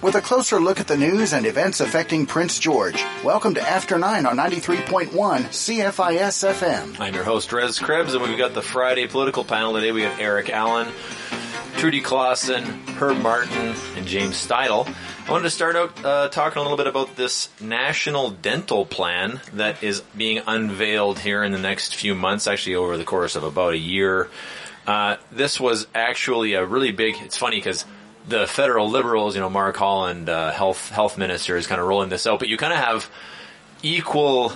with a closer look at the news and events affecting Prince George. Welcome to After 9 on 93.1 CFIS FM. I'm your host, Res Krebs, and we've got the Friday political panel today. We have Eric Allen, Trudy Klassen, Herb Martin, and James Steidel. I wanted to start out uh, talking a little bit about this national dental plan that is being unveiled here in the next few months, actually over the course of about a year. Uh, this was actually a really big, it's funny because the federal liberals, you know, Mark Holland, uh, health health minister, is kind of rolling this out. But you kind of have equal,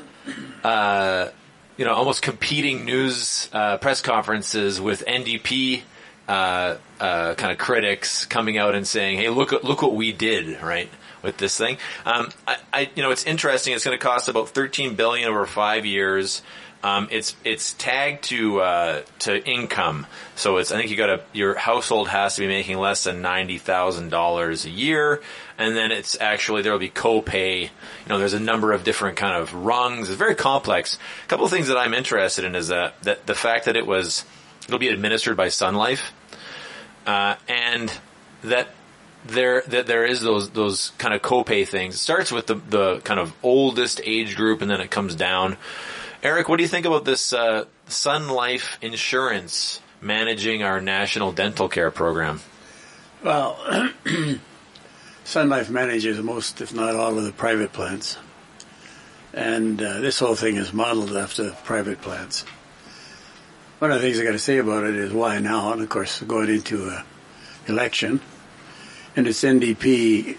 uh, you know, almost competing news uh, press conferences with NDP uh, uh, kind of critics coming out and saying, "Hey, look look what we did," right? With this thing, um, I, I, you know, it's interesting. It's going to cost about 13 billion over five years. Um, it's it's tagged to uh, to income, so it's I think you got to your household has to be making less than ninety thousand dollars a year, and then it's actually there will be copay. You know, there's a number of different kind of rungs. It's very complex. A couple of things that I'm interested in is that that the fact that it was it'll be administered by Sun Life, uh, and that there that there is those those kind of copay things. It starts with the the kind of oldest age group, and then it comes down. Eric, what do you think about this uh, Sun Life Insurance managing our national dental care program? Well, Sun Life manages most, if not all, of the private plans. And uh, this whole thing is modeled after private plans. One of the things I got to say about it is why now, and of course, going into an election, and it's NDP,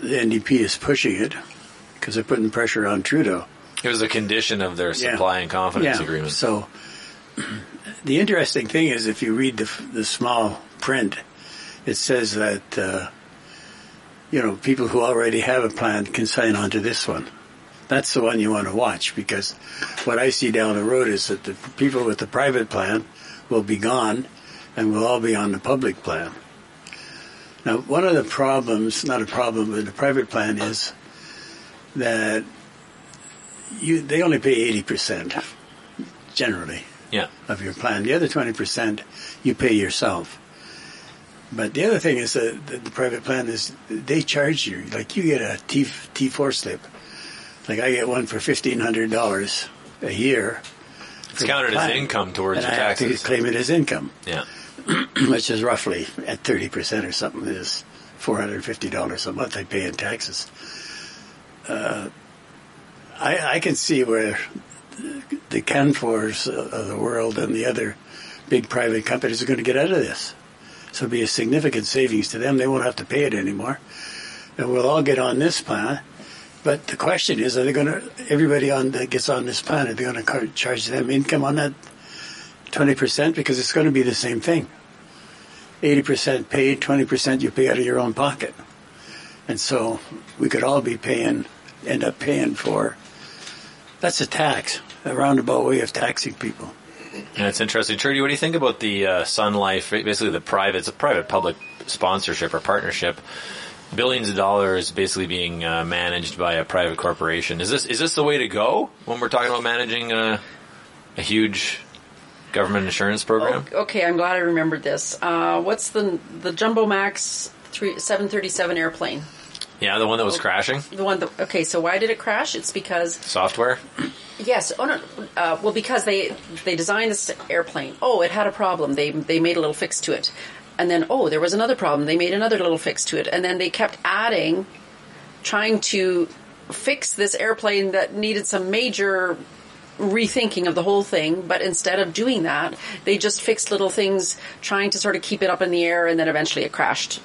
the NDP is pushing it because they're putting pressure on Trudeau. It was a condition of their supply yeah. and confidence yeah. agreement. So the interesting thing is, if you read the, the small print, it says that uh, you know people who already have a plan can sign on to this one. That's the one you want to watch because what I see down the road is that the people with the private plan will be gone, and we'll all be on the public plan. Now, one of the problems, not a problem with the private plan, is that you they only pay eighty percent generally yeah. of your plan. The other twenty percent you pay yourself. But the other thing is that the, the private plan is they charge you like you get a T T four slip. Like I get one for fifteen hundred dollars a year. It's counted as income towards and your I taxes. have to claim it as income. Yeah. which is roughly at thirty percent or something is four hundred and fifty dollars a month I pay in taxes. Uh, I, I can see where the Canfors of the world and the other big private companies are going to get out of this. So it'll be a significant savings to them. They won't have to pay it anymore. And we'll all get on this plan. But the question is, are they going to, everybody on that gets on this plan, are they going to charge them income on that 20%? Because it's going to be the same thing. 80% paid, 20% you pay out of your own pocket. And so we could all be paying, end up paying for that's a tax, a roundabout way of taxing people. Yeah, it's interesting. Trudy, what do you think about the uh, Sun Life, basically the private, it's a private public sponsorship or partnership, billions of dollars basically being uh, managed by a private corporation. Is this is this the way to go when we're talking about managing a, a huge government insurance program? Oh, okay, I'm glad I remembered this. Uh, what's the the Jumbo Max three, 737 airplane? Yeah, the one that was crashing. The one that okay. So why did it crash? It's because software. Yes. Oh no. Uh, well, because they they designed this airplane. Oh, it had a problem. They they made a little fix to it, and then oh, there was another problem. They made another little fix to it, and then they kept adding, trying to fix this airplane that needed some major rethinking of the whole thing, but instead of doing that, they just fixed little things, trying to sort of keep it up in the air, and then eventually it crashed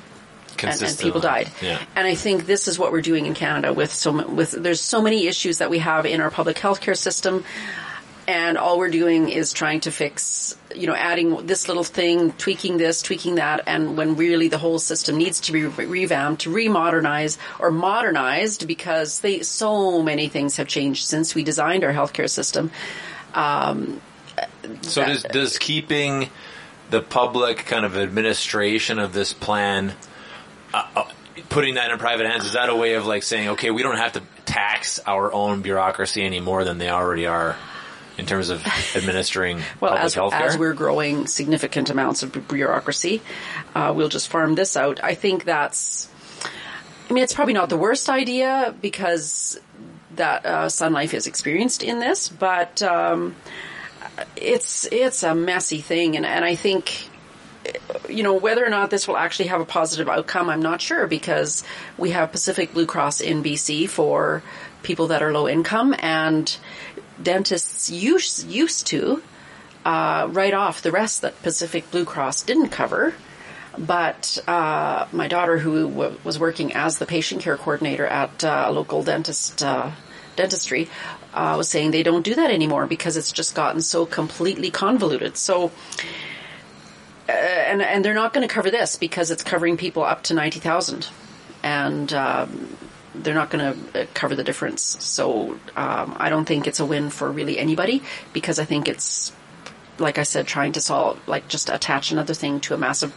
and, and, people died. Yeah. And I think this is what we're doing in Canada with so with there's so many issues that we have in our public healthcare system. And all we're doing is trying to fix, you know, adding this little thing, tweaking this, tweaking that, and when really the whole system needs to be re- revamped, remodernize, or modernized because they so many things have changed since we designed our healthcare system. Um, so does does keeping the public kind of administration of this plan uh, uh, putting that in private hands is that a way of like saying okay we don't have to tax our own bureaucracy any more than they already are in terms of administering well, public as, health care? as we're growing significant amounts of bureaucracy, uh, we'll just farm this out. I think that's I mean, it's probably not the worst idea because that uh, Sun Life is experienced in this, but um, it's it's a messy thing, and, and I think you know whether or not this will actually have a positive outcome, I'm not sure because we have Pacific Blue Cross in BC for people that are low income, and dentists used used to uh, write off the rest that Pacific Blue Cross didn't cover. But uh, my daughter, who w- was working as the patient care coordinator at uh, a local dentist uh, dentistry, uh, was saying they don't do that anymore because it's just gotten so completely convoluted. So, uh, and and they're not going to cover this because it's covering people up to ninety thousand, and um, they're not going to cover the difference. So um, I don't think it's a win for really anybody because I think it's like I said, trying to solve like just attach another thing to a massive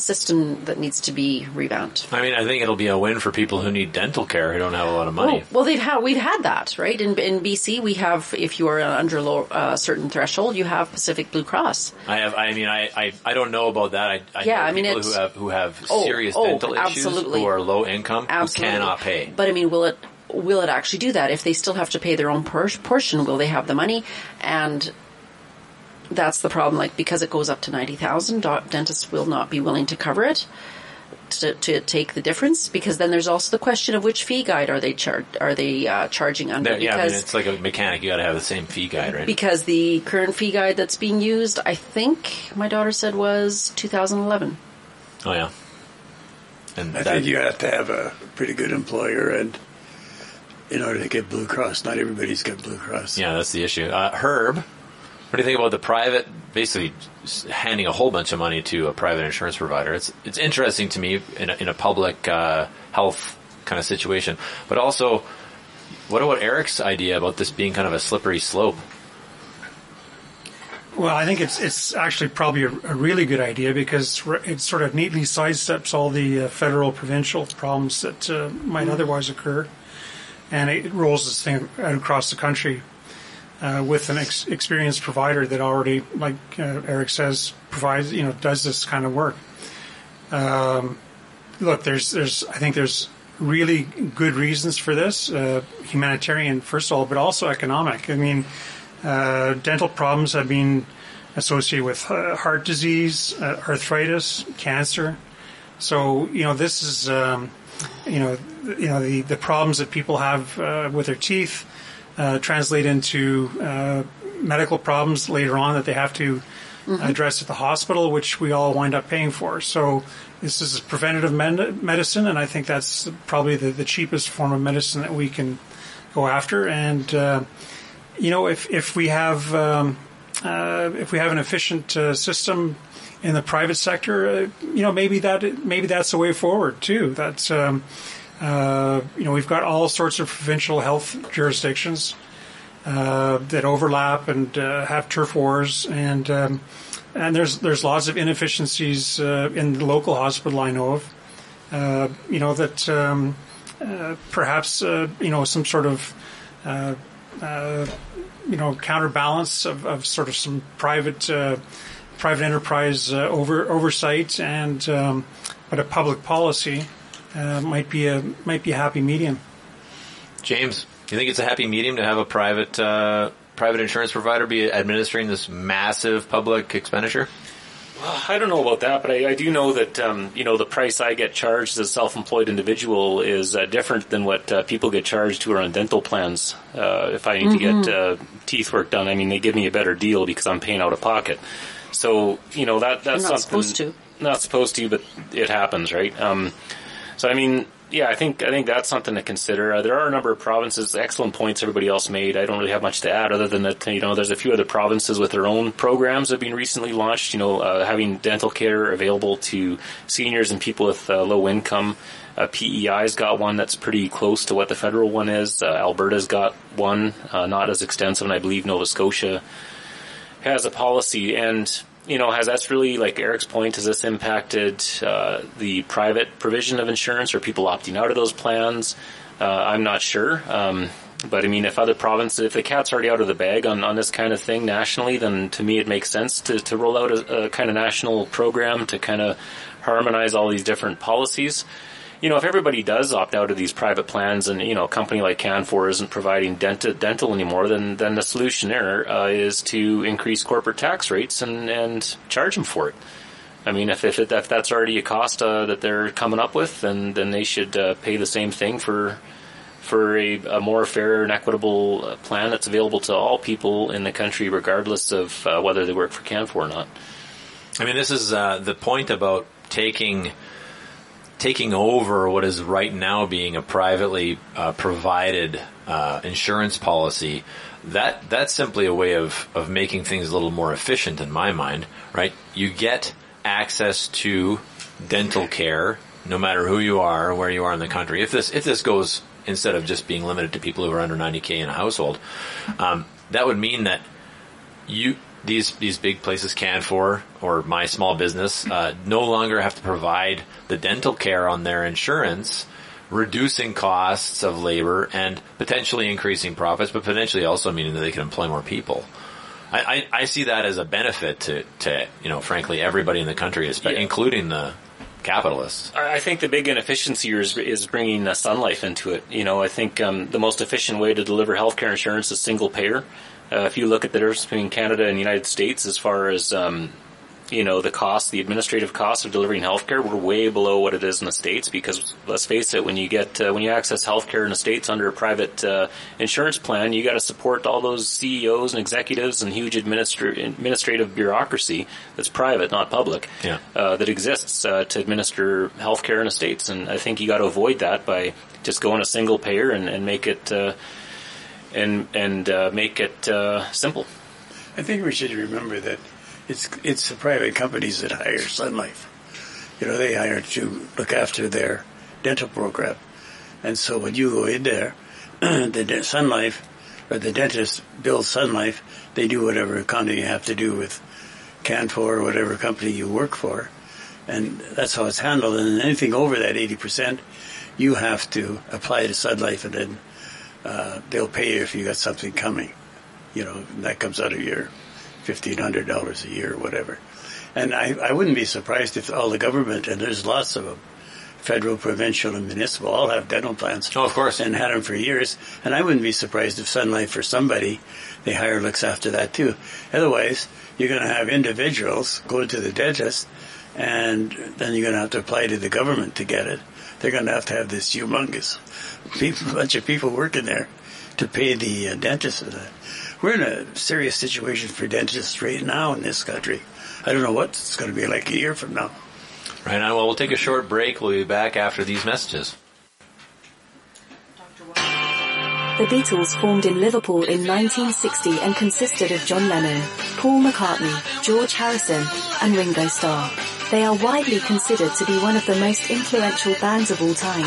system that needs to be revamped. I mean, I think it'll be a win for people who need dental care who don't have a lot of money. Oh, well, they've had we've had that right in in BC. We have if you are under a uh, certain threshold, you have Pacific Blue Cross. I have. I mean, I I, I don't know about that. I, I Yeah, I mean, who have who have Oh, serious oh, dental issues absolutely. who are low income Absolutely. who cannot pay. But I mean, will it will it actually do that? If they still have to pay their own por- portion, will they have the money? And that's the problem. Like because it goes up to ninety thousand, dentists will not be willing to cover it. To, to take the difference, because then there's also the question of which fee guide are they char- are they uh, charging under? There- yeah, I mean, it's like a mechanic. You got to have the same fee guide, right? because the current fee guide that's being used, I think my daughter said was 2011. oh yeah. And I that, think you have to have a pretty good employer, and in order to get Blue Cross, not everybody's got Blue Cross. yeah, that's the issue. Uh, Herb, what do you think about the private, basically handing a whole bunch of money to a private insurance provider? It's it's interesting to me in a, in a public uh, health kind of situation, but also, what about Eric's idea about this being kind of a slippery slope? Well, I think it's it's actually probably a, a really good idea because it sort of neatly sidesteps all the uh, federal provincial problems that uh, might otherwise occur, and it rolls this thing out across the country uh, with an ex- experienced provider that already, like uh, Eric says, provides you know does this kind of work. Um, look, there's there's I think there's really good reasons for this, uh, humanitarian first of all, but also economic. I mean. Uh, dental problems have been associated with uh, heart disease, uh, arthritis, cancer. So you know this is um, you know you know the, the problems that people have with their teeth uh, translate into uh, medical problems later on that they have to address at the hospital, which we all wind up paying for. So this is preventative med- medicine, and I think that's probably the, the cheapest form of medicine that we can go after. And uh, you know, if if we have um, uh, if we have an efficient uh, system in the private sector, uh, you know, maybe that maybe that's the way forward too. That's um, uh, you know, we've got all sorts of provincial health jurisdictions uh, that overlap and uh, have turf wars, and um, and there's there's lots of inefficiencies uh, in the local hospital I know of. Uh, you know that um, perhaps you know some sort of you know counterbalance of, of sort of some private private enterprise over oversight and um, but a public policy uh, might be a might be a happy medium. James, you think it's a happy medium to have a private uh, private insurance provider be administering this massive public expenditure? I don't know about that, but I, I do know that um, you know the price I get charged as a self-employed individual is uh, different than what uh, people get charged who are on dental plans. Uh, if I need to get uh, teeth work done, I mean they give me a better deal because I'm paying out of pocket. So you know that that's You're not something supposed to. not supposed to, but it happens, right? Um, so I mean, yeah, I think I think that's something to consider. Uh, there are a number of provinces. Excellent points everybody else made. I don't really have much to add other than that. You know, there's a few other provinces with their own programs that have been recently launched. You know, uh, having dental care available to seniors and people with uh, low income. Uh, PEI's got one that's pretty close to what the federal one is. Uh, Alberta's got one, uh, not as extensive, and I believe Nova Scotia has a policy and you know has that's really like eric's point has this impacted uh, the private provision of insurance or people opting out of those plans? Uh, i'm not sure um, but i mean if other provinces if the cat's already out of the bag on, on this kind of thing nationally then to me it makes sense to, to roll out a, a kind of national program to kind of harmonize all these different policies you know, if everybody does opt out of these private plans, and you know, a company like Canfor isn't providing dental dental anymore, then then the solution there uh, is to increase corporate tax rates and and charge them for it. I mean, if if, it, if that's already a cost uh, that they're coming up with, then then they should uh, pay the same thing for for a, a, more fair and equitable uh, plan that's available to all people in the country, regardless of uh, whether they work for Canfor or not. I mean, this is uh, the point about taking taking over what is right now being a privately uh, provided uh, insurance policy. That that's simply a way of of making things a little more efficient in my mind. Right? You get access to dental care no matter who you are, where you are in the country. If this if this goes instead of just being limited to people who are under 90k in a household, um, that would mean that you these these big places Canfor or my small business uh, no longer have to provide the dental care on their insurance, reducing costs of labor and potentially increasing profits, but potentially also meaning that they can employ more people. I, I, I see that as a benefit to, to you know frankly everybody in the country, yeah. including the capitalists. I think the big inefficiency is, is bringing uh, Sun Life into it. You know, I think um, the most efficient way to deliver healthcare insurance is single payer. Uh, if you look at the difference between Canada and the United States as far as um, you know the cost, the administrative cost of delivering healthcare, we're way below what it is in the states. Because let's face it, when you get uh, when you access healthcare in the states under a private uh, insurance plan, you got to support all those CEOs and executives and huge administra- administrative bureaucracy that's private, not public, yeah. uh, that exists uh, to administer healthcare in the states. And I think you got to avoid that by just going a single payer and, and make it uh, and and uh, make it uh, simple. I think we should remember that it's it's the private companies that hire Sun Life. You know, they hire to look after their dental program, and so when you go in there, the Sun Life or the dentist bills Sun Life. They do whatever economy you have to do with Canfor or whatever company you work for, and that's how it's handled. And anything over that eighty percent, you have to apply to Sun Life and then uh, they'll pay you if you got something coming. You know, that comes out of your fifteen hundred dollars a year or whatever. And I, I wouldn't be surprised if all the government and there's lots of them, federal, provincial, and municipal, all have dental plans. Oh, of course, and had them for years. And I wouldn't be surprised if Sun Life for somebody they hire looks after that too. Otherwise, you're going to have individuals go to the dentist, and then you're going to have to apply to the government to get it. They're going to have to have this humongous people, bunch of people working there to pay the uh, dentist for. We're in a serious situation for dentists right now in this country. I don't know what it's going to be like a year from now. Right now, well, we'll take a short break. We'll be back after these messages. The Beatles formed in Liverpool in 1960 and consisted of John Lennon, Paul McCartney, George Harrison, and Ringo Starr. They are widely considered to be one of the most influential bands of all time.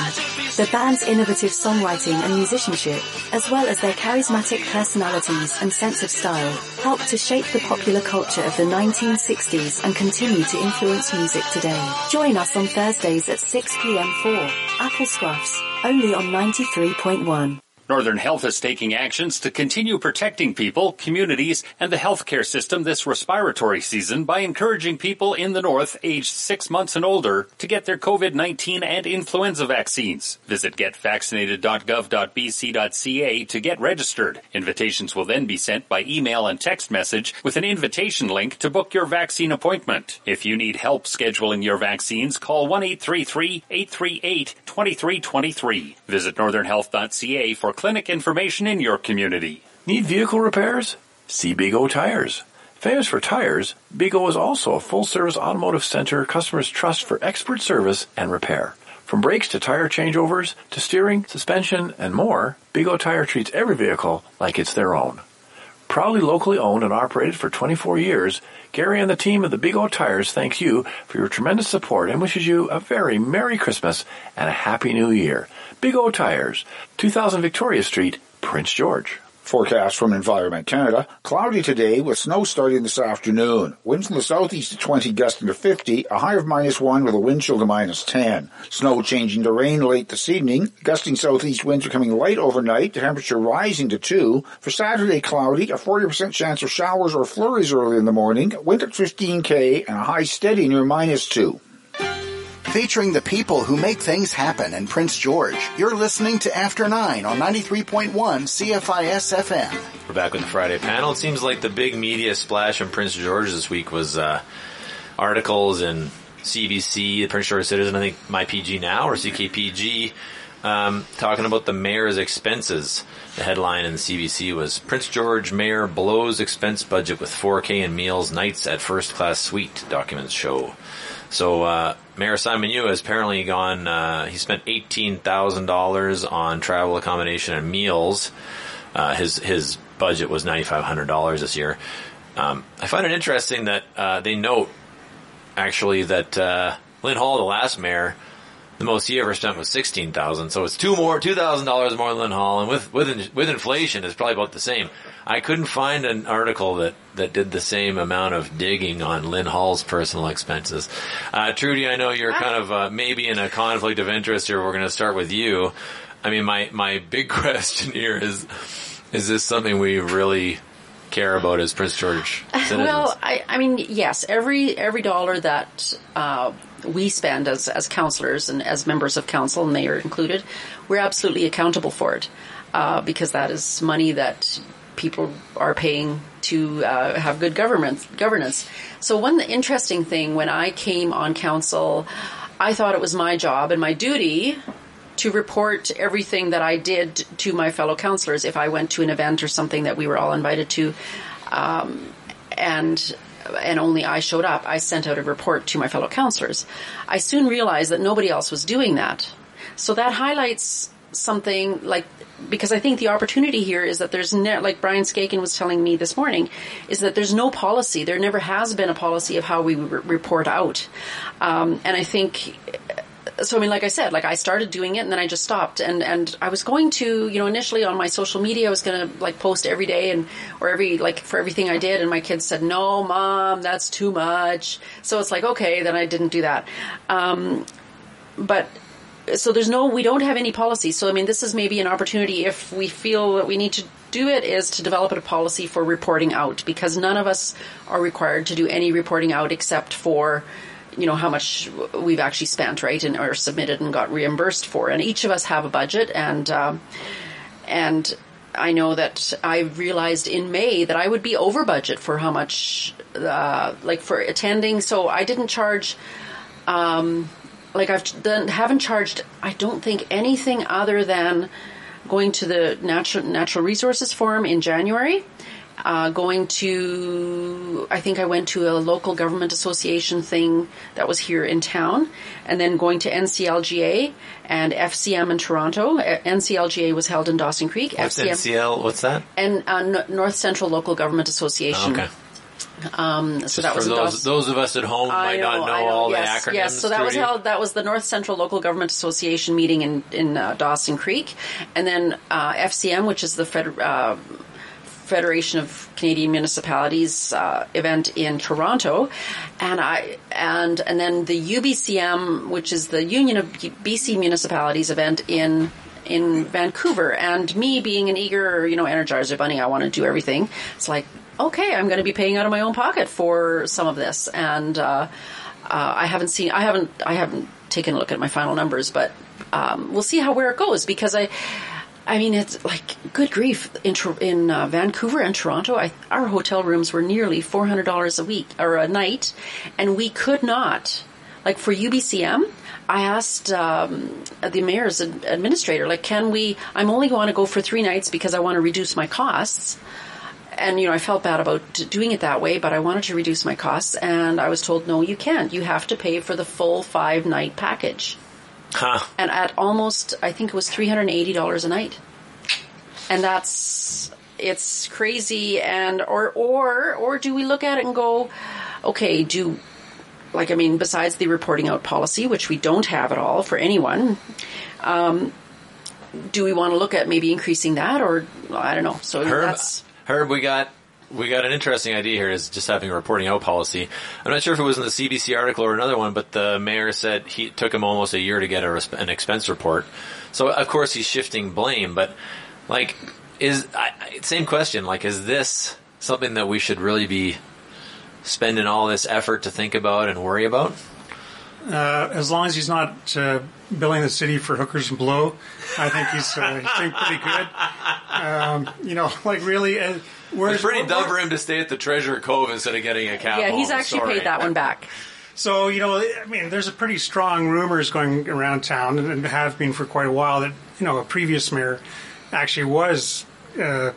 The band's innovative songwriting and musicianship, as well as their charismatic personalities and sense of style, helped to shape the popular culture of the 1960s and continue to influence music today. Join us on Thursdays at 6pm for Apple Scruffs, only on 93.1. Northern Health is taking actions to continue protecting people, communities, and the healthcare system this respiratory season by encouraging people in the North aged six months and older to get their COVID-19 and influenza vaccines. Visit getvaccinated.gov.bc.ca to get registered. Invitations will then be sent by email and text message with an invitation link to book your vaccine appointment. If you need help scheduling your vaccines, call 1-833-838-2323. Visit northernhealth.ca for clinic information in your community. Need vehicle repairs? See Big O Tires. Famous for tires, Big O is also a full-service automotive center customers trust for expert service and repair. From brakes to tire changeovers to steering, suspension, and more, Big O Tire treats every vehicle like it's their own. Proudly locally owned and operated for 24 years, Gary and the team of the Big O Tires thanks you for your tremendous support and wishes you a very Merry Christmas and a Happy New Year. Big O Tires, 2000 Victoria Street, Prince George. Forecast from Environment Canada. Cloudy today with snow starting this afternoon. Winds in the southeast at 20 gusting to 50, a high of minus 1 with a wind chill to minus 10. Snow changing to rain late this evening. Gusting southeast winds are coming light overnight, temperature rising to 2. For Saturday, cloudy, a 40% chance of showers or flurries early in the morning, wind at 15k, and a high steady near minus 2. Featuring the people who make things happen in Prince George. You're listening to After 9 on 93.1 CFIS FM. We're back with the Friday panel. It seems like the big media splash in Prince George this week was uh, articles in CBC, the Prince George Citizen, I think MyPG Now or CKPG, um, talking about the mayor's expenses. The headline in the CBC was Prince George Mayor blows expense budget with 4K and meals, nights at first class suite, documents show. So, uh, Mayor Simon Yu has apparently gone, uh, he spent $18,000 on travel accommodation and meals. Uh, his, his budget was $9,500 this year. Um, I find it interesting that, uh, they note actually that, uh, Lynn Hall, the last mayor, the most he ever spent was sixteen thousand. So it's two more, two thousand dollars more than Lynn Hall, and with with with inflation, it's probably about the same. I couldn't find an article that that did the same amount of digging on Lynn Hall's personal expenses. Uh, Trudy, I know you're kind of uh, maybe in a conflict of interest here. We're going to start with you. I mean, my my big question here is: Is this something we really care about as Prince George citizens? Well, I, I mean, yes, every every dollar that uh, we spend as as counselors and as members of council, and mayor included, we're absolutely accountable for it uh, because that is money that people are paying to uh, have good government governance. So one interesting thing when I came on council, I thought it was my job and my duty to report everything that I did to my fellow counselors if I went to an event or something that we were all invited to, um, and and only I showed up. I sent out a report to my fellow counselors. I soon realized that nobody else was doing that, so that highlights something like because I think the opportunity here is that there's ne- like Brian Skakun was telling me this morning is that there's no policy. There never has been a policy of how we re- report out, um, and I think so I mean, like I said, like I started doing it and then I just stopped. And, and I was going to, you know, initially on my social media, I was going to like post every day and, or every, like for everything I did. And my kids said, no, mom, that's too much. So it's like, okay, then I didn't do that. Um, but so there's no, we don't have any policy. So I mean, this is maybe an opportunity if we feel that we need to do it is to develop a policy for reporting out because none of us are required to do any reporting out except for, you know how much we've actually spent, right, and or submitted and got reimbursed for. And each of us have a budget, and um, and I know that I realized in May that I would be over budget for how much, uh, like for attending. So I didn't charge. Um, like I've done, haven't charged. I don't think anything other than going to the natural natural resources forum in January uh, going to, I think I went to a local government association thing that was here in town, and then going to NCLGA and FCM in Toronto. Uh, NCLGA was held in Dawson Creek. What's FCM NCL? What's that? and uh, N- North Central Local Government Association. Okay. Um, so that was those, those of us at home I might not know I all yes, the acronyms. Yes, so that was held. That was the North Central Local Government Association meeting in in uh, Dawson Creek, and then uh, FCM, which is the Fed, uh, Federation of Canadian Municipalities uh, event in Toronto, and I and and then the UBCM, which is the Union of BC Municipalities event in in Vancouver. And me being an eager, you know, energizer bunny, I want to do everything. It's like, okay, I'm going to be paying out of my own pocket for some of this, and uh, uh, I haven't seen, I haven't, I haven't taken a look at my final numbers, but um, we'll see how where it goes because I. I mean, it's like good grief in in uh, Vancouver and Toronto. I, our hotel rooms were nearly four hundred dollars a week or a night, and we could not. Like for UBCM, I asked um, the mayor's ad- administrator, like, can we? I'm only going to go for three nights because I want to reduce my costs. And you know, I felt bad about doing it that way, but I wanted to reduce my costs, and I was told, no, you can't. You have to pay for the full five night package Huh. and at almost I think it was three hundred and eighty dollars a night, and that's it's crazy. And or or or do we look at it and go, okay, do like I mean, besides the reporting out policy, which we don't have at all for anyone. Um, do we want to look at maybe increasing that, or I don't know. So Herb, that's Herb, we got we got an interesting idea here. Is just having a reporting out policy. I'm not sure if it was in the CBC article or another one, but the mayor said he took him almost a year to get a, an expense report. So of course he's shifting blame, but like, is I- same question? Like, is this something that we should really be spending all this effort to think about and worry about? Uh, as long as he's not uh, billing the city for hookers and blow, I think he's, uh, he's doing pretty good. Um, you know, like really, uh, where's It's pretty dumb for him to stay at the Treasure Cove instead of getting a cab. Yeah, he's actually Sorry. paid that one back. So you know, I mean, there's a pretty strong rumors going around town, and have been for quite a while that you know a previous mayor actually was uh,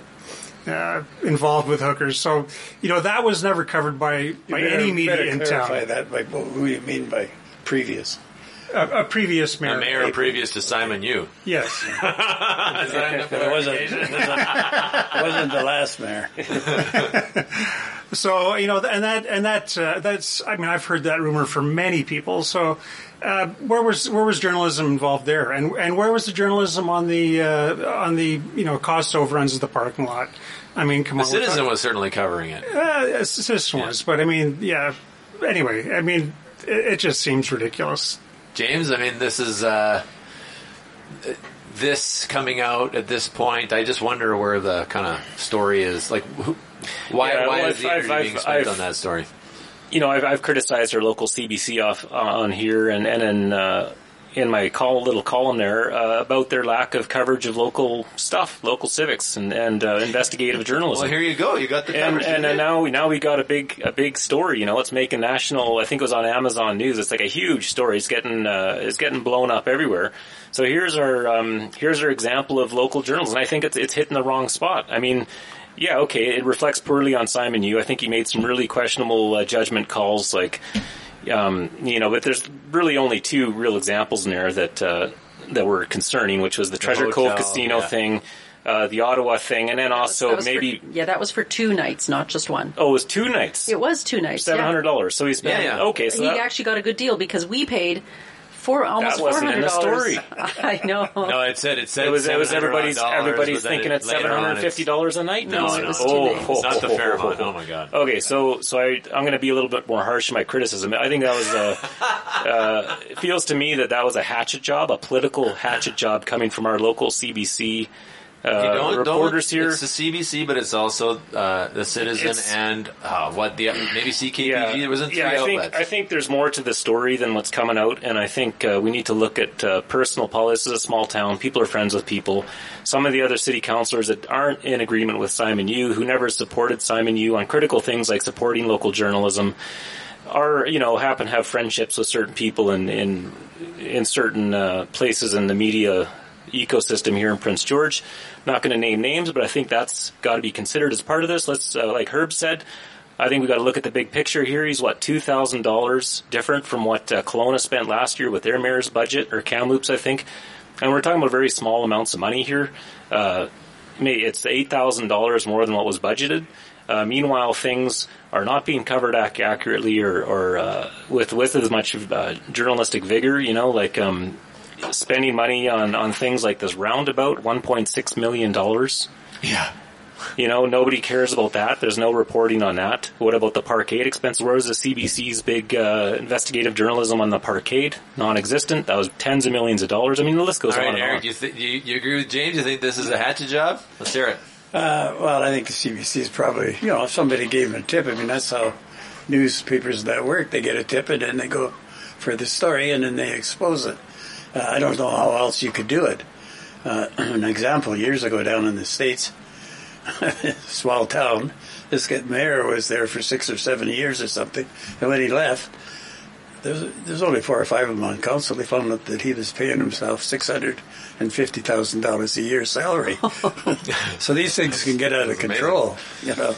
uh, involved with hookers. So you know that was never covered by by better- any media better in clarify town. that by what do you mean by previous? A, a previous mayor. A mayor previous to Simon Yu. Yes. Is that enough It wasn't, it wasn't the last mayor. So you know, and that and that uh, that's. I mean, I've heard that rumor from many people. So. Uh, where was where was journalism involved there, and and where was the journalism on the uh, on the you know cost overruns of the parking lot? I mean, come The on, we're citizen talking- was certainly covering it. Uh, citizen was, but I mean, yeah. Anyway, I mean, it, it just seems ridiculous. James, I mean, this is uh, this coming out at this point. I just wonder where the kind of story is. Like, who, why Yeah, why well, is the I've- energy I've- being spent I've- on that story? you know, I've, I've criticized our local CBC off on here and and in uh, in my call little column there uh, about their lack of coverage of local stuff, local civics, and and uh, investigative journalism. Well, here you go. You got the and coverage. and uh, now we now we got a big a big story. You know, it's making national. I think it was on Amazon News. It's like a huge story. It's getting uh, it's getting blown up everywhere. So here's our um, here's our example of local journalism. I think it's it's hitting the wrong spot. I mean. Yeah, okay. It reflects poorly on Simon Yu. I think he made some really questionable uh, judgment calls, like, um, you know. But there's really only two real examples in there that uh, that were concerning, which was the Treasure Cove Casino yeah. thing, uh, the Ottawa thing, and then also That was for- maybe yeah, that was for two nights, not just one. oh, it was two nights. It was two nights. Seven hundred dollars. So he spent. Yeah, yeah. Okay, so he that, actually got a good deal because we paid for almost That four wasn't in hundred the dollars. story. I know. no, it said it said it was it was everybody's everybody's thinking it- it's later seven on hundred and fifty dollars a night. No, now. no, was two oh, nights. oh, Not the oh, Fairmont. oh, Oh my god. Okay, so so I I'm going to be a little bit more harsh in my criticism. I think that was a uh, it feels to me that that was a hatchet job, a political hatchet job coming from our local CBC uh, reporters don't, here. It's the CBC, but it's also uh, the Citizen It's- and uh, what the maybe CKPG. It was in three yeah, I think outlets. I think there's more to the story than what's coming out, and I think uh, we need to look at uh, personal politics. This is a small town; people are friends with people. Some of the other city councilors that aren't in agreement with Simon Yu, who never supported Simon Yu on critical things like supporting local journalism, are you know happen to have friendships with certain people in in in certain uh, places in the media ecosystem here in Prince George. Not going to name names, but I think that's got to be considered as part of this. Let's, uh, like Herb said, I think we got to look at the big picture here. He's what two thousand dollars different from what uh, Kelowna spent last year with their mayor's budget or Kamloops, I think. And we're talking about very small amounts of money here. Uh, it's eight thousand dollars more than what was budgeted. Uh, meanwhile, things are not being covered ac- accurately or, or uh, with with as much uh, journalistic vigor. You know, like um, spending money on, on things like this roundabout, one point six million dollars. yeah. You know, nobody cares about that. There's no reporting on that. What about the parkade expense? Where was the CBC's big uh, investigative journalism on the parkade? Non-existent. That was tens of millions of dollars. I mean, the list goes All on right, and Eric, on. you, th- you you agree with James? You think this is a hatchet job? Let's hear it. Uh, well, I think the CBC is probably, you know, if somebody gave them a tip, I mean, that's how newspapers that work. They get a tip and then they go for the story and then they expose it. Uh, I don't know how else you could do it. Uh, an example, years ago down in the States, small town, this mayor was there for six or seven years or something, and when he left, there's, there's only four or five of them on council. They found out that he was paying himself six hundred and fifty thousand dollars a year salary. so these things can get out of control, you know.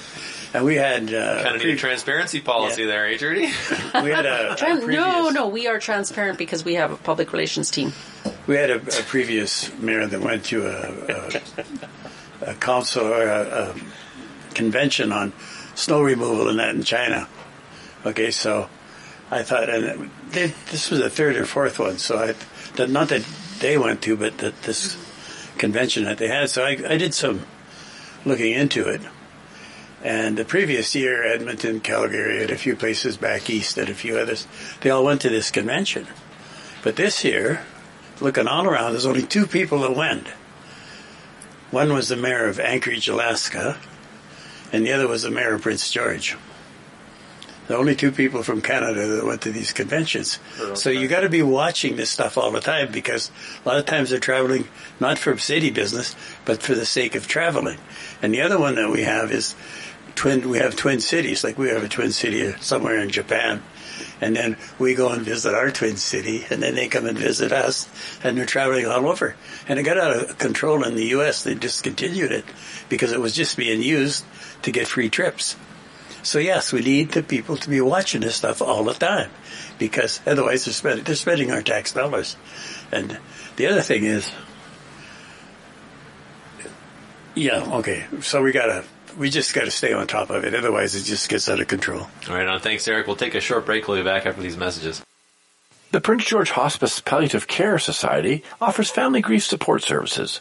And we had uh, Kind of need a transparency policy Yeah. there, eh, Trudy? we had a, a previous, no, no, we are transparent because we have a public relations team. we had a, a previous mayor that went to a, a, a council or a, a convention on snow removal and that in China. Okay, so I thought, and they, this was the third or fourth one. So I, that not that they went to, but that this convention that they had. So I, I did some looking into it. And the previous year, Edmonton, Calgary, and a few places back east, and a few others, they all went to this convention. But this year, looking all around, there's only two people that went. One was the mayor of Anchorage, Alaska, and the other was the mayor of Prince George. The only two people from Canada that went to these conventions. So you got to be watching this stuff all the time because a lot of times they're traveling not for city business, but for the sake of traveling. And the other one that we have is twin. We have twin cities, like we have a twin city somewhere in Japan, and then we go and visit our twin city, and then they come and visit us, and they're traveling all over. And it got out of control in the U.S. They discontinued it because it was just being used to get free trips. So yes, we need the people to be watching this stuff all the time, because otherwise they're spending they're spending our tax dollars. And the other thing is, yeah, okay. So we gotta we just gotta stay on top of it. Otherwise, it just gets out of control. All right, on. Thanks, Eric. We'll take a short break. We'll be back after these messages. The Prince George Hospice Palliative Care Society offers family grief support services.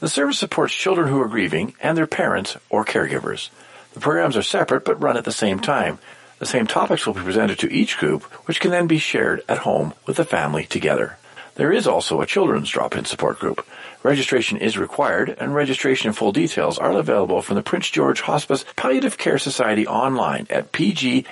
The service supports children who are grieving and their parents or caregivers. The programs are separate but run at the same time. The same topics will be presented to each group, which can then be shared at home with the family together. There is also a children's drop-in support group. Registration is required, and registration full details are available from the Prince George Hospice Palliative Care Society online at pghpcs.ca.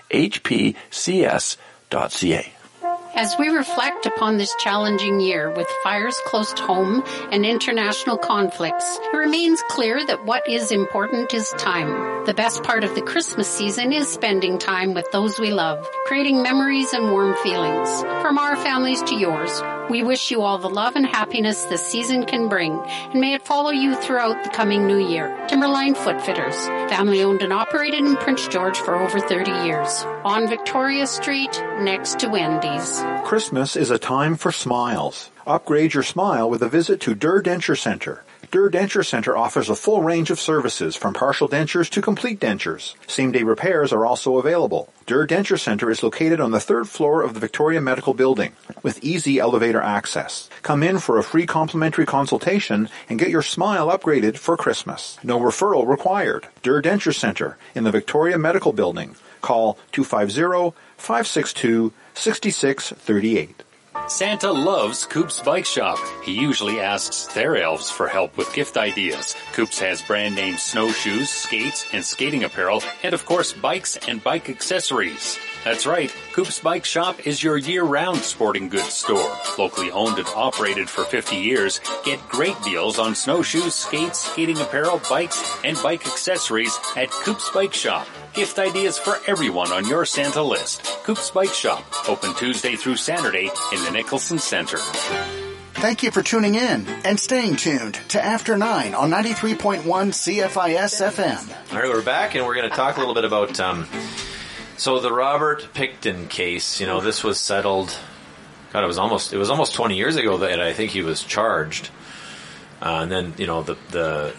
As we reflect upon this challenging year with fires close to home and international conflicts, it remains clear that what is important is time. The best part of the Christmas season is spending time with those we love, creating memories and warm feelings. From our families to yours, we wish you all the love and happiness this season can bring, and may it follow you throughout the coming new year. Timberline Footfitters, family owned and operated in Prince George for over 30 years. On Victoria Street, next to Wendy's. Christmas is a time for smiles. Upgrade your smile with a visit to Durr Denture Center. Durr Denture Center offers a full range of services from partial dentures to complete dentures. Same day repairs are also available. Durr Denture Center is located on the third floor of the Victoria Medical Building with easy elevator access. Come in for a free complimentary consultation and get your smile upgraded for Christmas. No referral required. Durr Denture Center in the Victoria Medical Building. Call 250 562 6638. Santa loves Coop's Bike Shop. He usually asks their elves for help with gift ideas. Coop's has brand name snowshoes, skates, and skating apparel, and of course bikes and bike accessories. That's right, Coop's Bike Shop is your year-round sporting goods store. Locally owned and operated for 50 years, get great deals on snowshoes, skates, skating apparel, bikes, and bike accessories at Coop's Bike Shop. Gift ideas for everyone on your Santa list. Coop's Bike Shop, open Tuesday through Saturday in the Nicholson Center. Thank you for tuning in and staying tuned to After 9 on 93.1 CFIS FM. All right, we're back, and we're going to talk a little bit about. Um, so the Robert Pickton case, you know, this was settled. God, it was almost it was almost 20 years ago that I think he was charged, uh, and then you know the the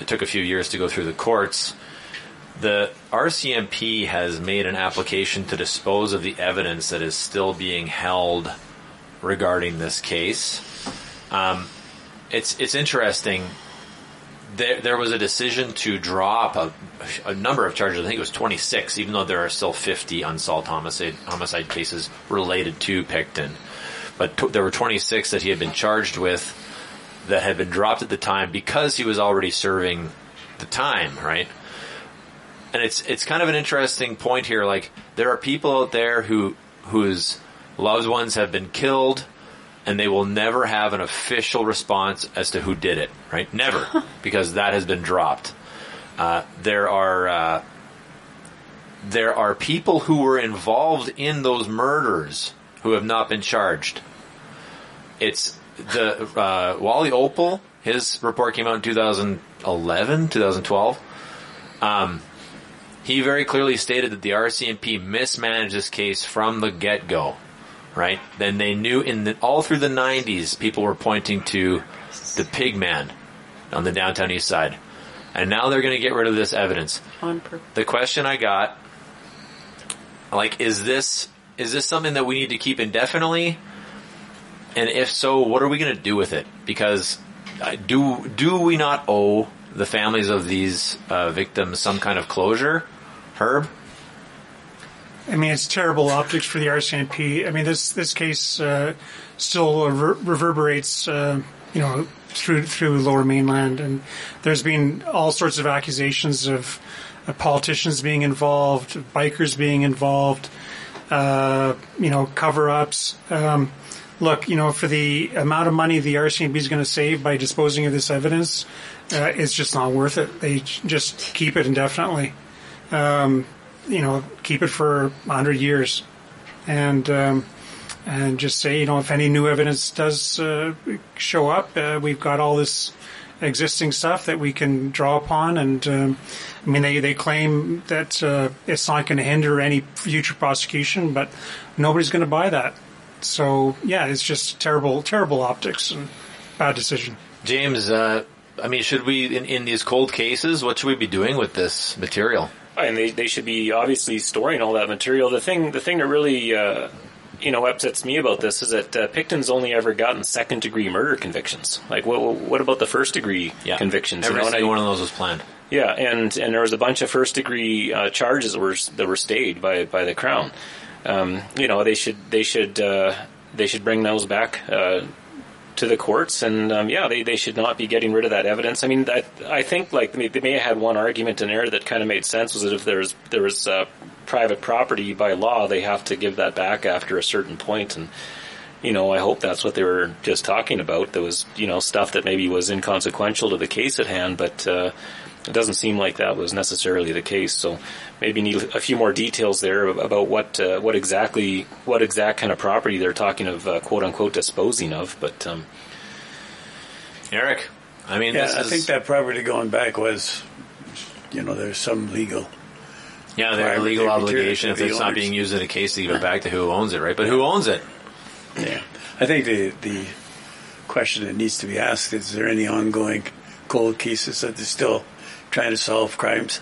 it took a few years to go through the courts. The RCMP has made an application to dispose of the evidence that is still being held regarding this case. Um, it's it's interesting. There, there was a decision to drop a, a number of charges. I think it was 26, even though there are still 50 unsolved homicide homicide cases related to Pickton. But t- there were 26 that he had been charged with that had been dropped at the time because he was already serving the time, right? And it's it's kind of an interesting point here. Like there are people out there who whose loved ones have been killed and they will never have an official response as to who did it, right? Never, because that has been dropped. Uh, there are uh, there are people who were involved in those murders who have not been charged. It's the uh, Wally Oppal. His report came out in 2011, 2012. Um, he very clearly stated that the RCMP mismanaged this case from the get go right? Then they knew in the, all through the 90s, people were pointing to the pig man on the downtown east side. And now they're going to get rid of this evidence. On purpose. The question I got, like, is this, is this something that we need to keep indefinitely? And if so, what are we going to do with it? Because uh, do, do we not owe the families of these uh, victims some kind of closure? Herb? I mean, it's terrible optics for the RCMP. I mean, this this case uh, still re- reverberates, uh, you know, through through Lower Mainland, and there's been all sorts of accusations of politicians being involved, bikers being involved, uh, you know, cover-ups. Um, look, you know, for the amount of money the RCMP is going to save by disposing of this evidence, uh, it's just not worth it. They just keep it indefinitely. Um, you know, keep it for hundred years, and um, and just say, you know, if any new evidence does uh, show up, uh, we've got all this existing stuff that we can draw upon. And um, I mean, they they claim that uh, it's not going to hinder any future prosecution, but nobody's going to buy that. So yeah, it's just terrible, terrible optics and bad decision. James, uh, I mean, should we in, in these cold cases? What should we be doing with this material? And they, they should be obviously storing all that material. The thing the thing that really uh, you know upsets me about this is that uh, Pickton's only ever gotten second degree murder convictions. Like what what about the first degree convictions? Every you know, single I- one of those was planned. Yeah, and and there was a bunch of first degree uh, charges that were that were stayed by by the crown. Um, you know, they should they should uh, they should bring those back uh, to the courts, and um, yeah, they, they should not be getting rid of that evidence. I mean, I, I think like they they may have had one argument in there that kind of made sense was that if there's there was uh, private property by law, they have to give that back after a certain point, and you know, I hope that's what they were just talking about. There was, you know, stuff that maybe was inconsequential to the case at hand, but uh, it doesn't seem like that was necessarily the case. So maybe need a few more details there about what uh, what exactly what exact kind of property they're talking of, uh, quote unquote, disposing of. But um, Eric, I mean, yeah, this I is think that property going back was, you know, there's some legal. yeah, their private legal material obligation if the it's not being used in a case to give it back to who owns it, right? But who owns it? Yeah, I think the the question that needs to be asked is: there any ongoing cold cases that they're still trying to solve crimes?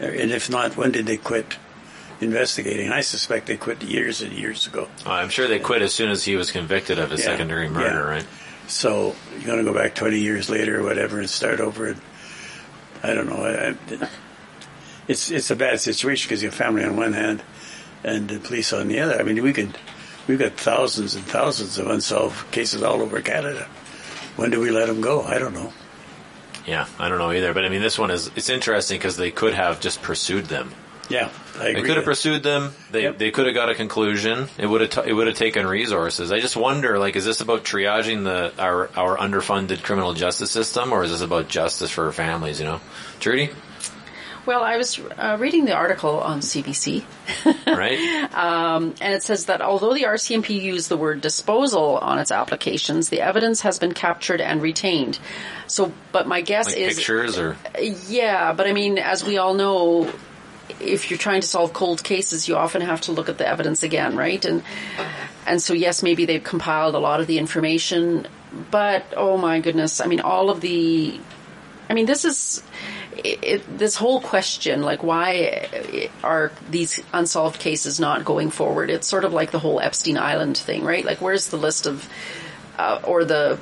And if not, when did they quit investigating? I suspect they quit years and years ago. Uh, I'm sure they quit as soon as he was convicted of a Yeah, second degree murder, yeah. right? So you're going to go back 20 years later or whatever and start over. And I don't know. I, I, it's it's a bad situation because you have family on one hand and the police on the other. I mean, we could we've got thousands and thousands of unsolved cases all over Canada. When do we let them go? I don't know. Yeah, I don't know either. But I mean, this one is it's interesting because they could have just pursued them. Yeah, I They agree. could have pursued them. They they could have got a conclusion. It would have t- it would have taken resources. I just wonder, like, is this about triaging the our our underfunded criminal justice system, or is this about justice for families? You know, Trudy, Well, I was uh, reading the article on CBC, right? um, and it says that although the RCMP used the word disposal on its applications, the evidence has been captured and retained. So, but my guess like is pictures or Yeah, but I mean, as we all know, if you're trying to solve cold cases, you often have to look at the evidence again, right? And and so yes, maybe they've compiled a lot of the information, but oh my goodness, I mean, all of the, I mean, this is. It, it, this whole question, like why are these unsolved cases not going forward? It's sort of like the whole Epstein Island thing, right? Like, where's the list of, uh, or the,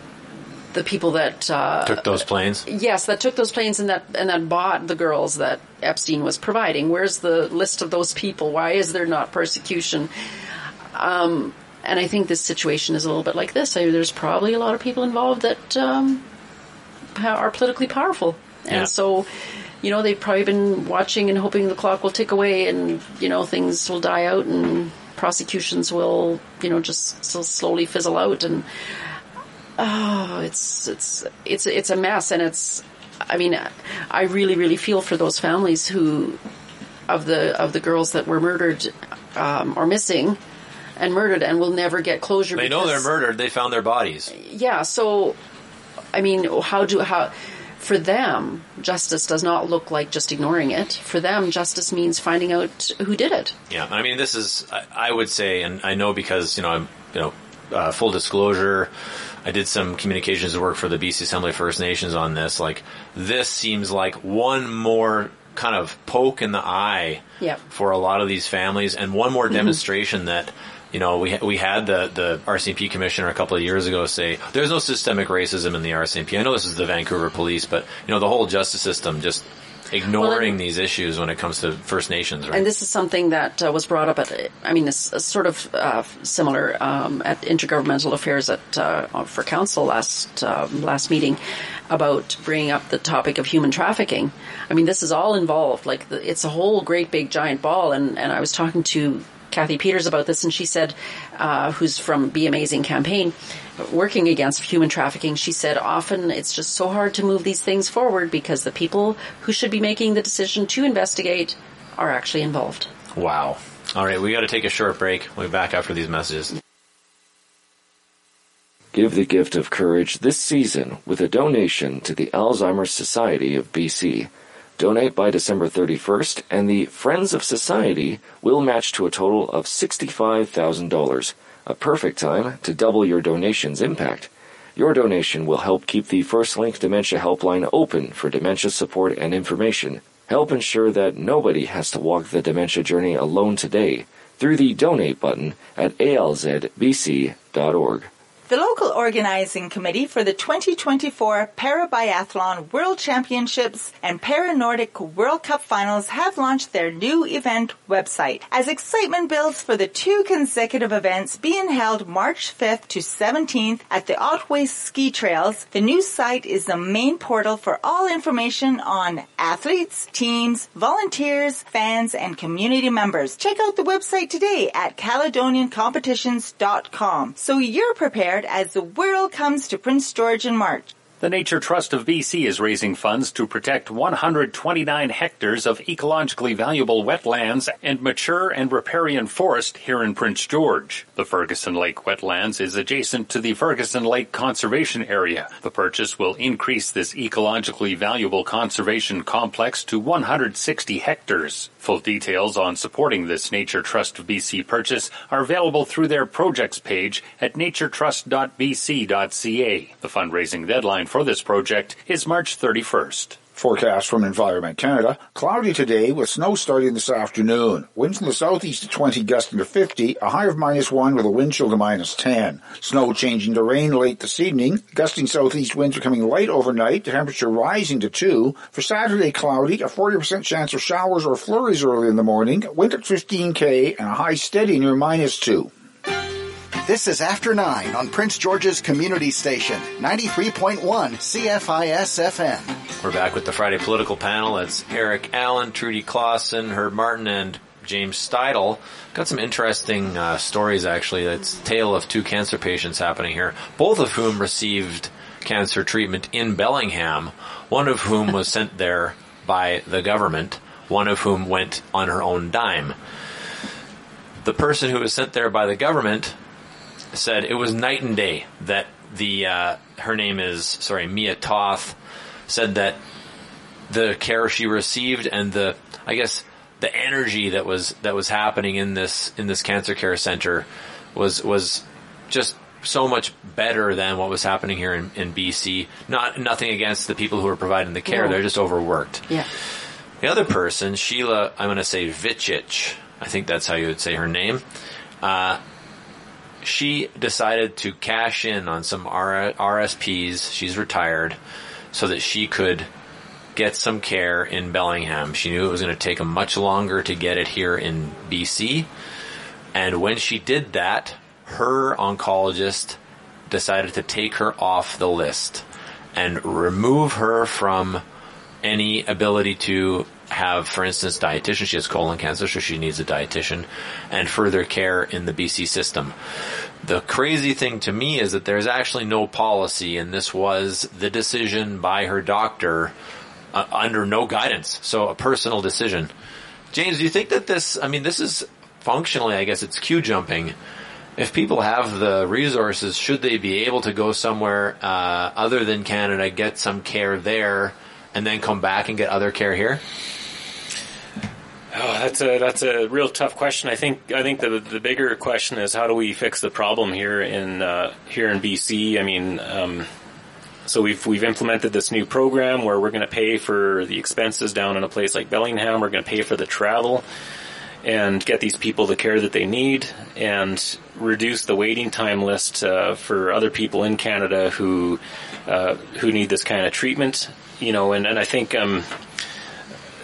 the people that uh, took those planes. Yes, that took those planes and that and that bought the girls that Epstein was providing. Where's the list of those people? Why is there not persecution? Um, and I think this situation is a little bit like this. I, there's probably a lot of people involved that um, are politically powerful, and Yeah. so you know they've probably been watching and hoping the clock will tick away, and you know things will die out, and prosecutions will you know just slowly fizzle out, and oh, it's it's it's it's a mess, and it's. I mean, I really, really feel for those families who, of the of the girls that were murdered um, or missing, and murdered, and will never get closure. They know they're murdered. They found their bodies. Yeah. So, I mean, how do how? For them, justice does not look like just ignoring it. For them, justice means finding out who did it. Yeah, I mean, this is, I, I would say, and I know because, you know, I'm, you know, uh, full disclosure, I did some communications work for the BC Assembly First Nations on this. Like, this seems like one more kind of poke in the eye Yep. for a lot of these families and one more Mhm. demonstration that, you know, we, we had the, the RCMP commissioner a couple of years ago say, there's no systemic racism in the RCMP. I know this is the Vancouver police, but, you know, the whole justice system just, ignoring Well, and- these issues when it comes to First Nations, right? And this is something that uh, was brought up at, I mean, uh, sort of uh, similar um, at Intergovernmental Affairs at uh, for Council last um, last meeting about bringing up the topic of human trafficking. I mean, this is all involved. Like, the, it's a whole great big giant ball. And, and I was talking to Kathy Peters about this, and she said, uh, who's from Be Amazing campaign, working against human trafficking, she said often it's just so hard to move these things forward because the people who should be making the decision to investigate are actually involved. wow. All right, we got to take a short break. We'll be back after these messages. Give the gift of courage this season with a donation to the Alzheimer's Society of BC. Donate by December 31st, and the Friends of Society will match to a total of $65,000. A perfect time to double your donation's impact. Your donation will help keep the First Link Dementia Helpline open for dementia support and information. Help ensure that nobody has to walk the dementia journey alone today through the donate button at alzbc.org. The local organizing committee for the 2024 Parabiathlon World Championships and Para-Nordic World Cup Finals have launched their new event website. As excitement builds for the two consecutive events being held March 5th to 17th at the Otway Ski Trails, the new site is the main portal for all information on athletes, teams, volunteers, fans, and community members. Check out the website today at caledoniancompetitions.com so you're prepared as the world comes to Prince George in March. The Nature Trust of BC is raising funds to protect 129 hectares of ecologically valuable wetlands and mature and riparian forest here in Prince George. The Ferguson Lake wetlands is adjacent to the Ferguson Lake Conservation Area. The purchase will increase this ecologically valuable conservation complex to 160 hectares. Full details on supporting this Nature Trust of BC purchase are available through their projects page at naturetrust.bc.ca. The fundraising deadline for this project is March 31st. Forecast from Environment Canada. Cloudy today with snow starting this afternoon. Winds in the southeast to 20 gusting to 50, a high of minus 1 with a wind chill to minus 10. Snow changing to rain late this evening. Gusting southeast winds are coming light overnight, temperature rising to 2. For Saturday, cloudy, a 40% chance of showers or flurries early in the morning. Wind at 15k and a high steady near minus 2. This is After 9 on Prince George's Community Station, 93.1 CFIS FM. We're back with the Friday political panel. It's Eric Allen, Trudy Klassen, Herb Martin, and James Steidel. Got some interesting uh, stories actually. It's tale of two cancer patients happening here, both of whom received cancer treatment in Bellingham, one of whom was sent there by the government, one of whom went on her own dime. The person who was sent there by the government said it was night and day that the uh, her name is sorry Mia Toth said that the care she received and the I guess the energy that was that was happening in this in this cancer care center was was just so much better than what was happening here in, in BC. Not nothing against the people who are providing the care; No. they're just overworked. Yeah. The other person, Sheila, I'm going to say Vichich. I think that's how you would say her name. Uh, she decided to cash in on some R- RSPs. She's retired, so that she could get some care in Bellingham. She knew it was going to take much longer to get it here in BC. And when she did that, her oncologist decided to take her off the list and remove her from any ability to have, for instance, dietitian. She has colon cancer, so she needs a dietitian and further care in the BC system. The crazy thing to me is that there's actually no policy, and this was the decision by her doctor uh, under no guidance. So a personal decision. James, do you think that this, I mean, this is functionally, I guess it's queue jumping. If people have the resources, should they be able to go somewhere uh, other than Canada, get some care there, and then come back and get other care here? Oh, that's a that's a real tough question. I think I think the the bigger question is how do we fix the problem here in uh, here in BC? I mean, um, so we've we've implemented this new program where we're going to pay for the expenses down in a place like Bellingham. We're going to pay for the travel and get these people the care that they need and reduce the waiting time list uh, for other people in Canada who uh, who need this kind of treatment. You know, and, and I think um,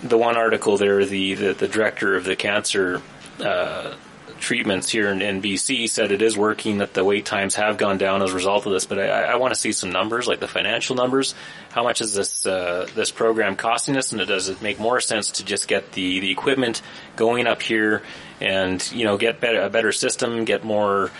the one article there, the, the, the director of the cancer uh, treatments here in, in BC said it is working, that the wait times have gone down as a result of this. But I, I want to see some numbers, like the financial numbers. How much is this uh, this program costing us, and does it make more sense to just get the, the equipment going up here and you know get better, a better system, get more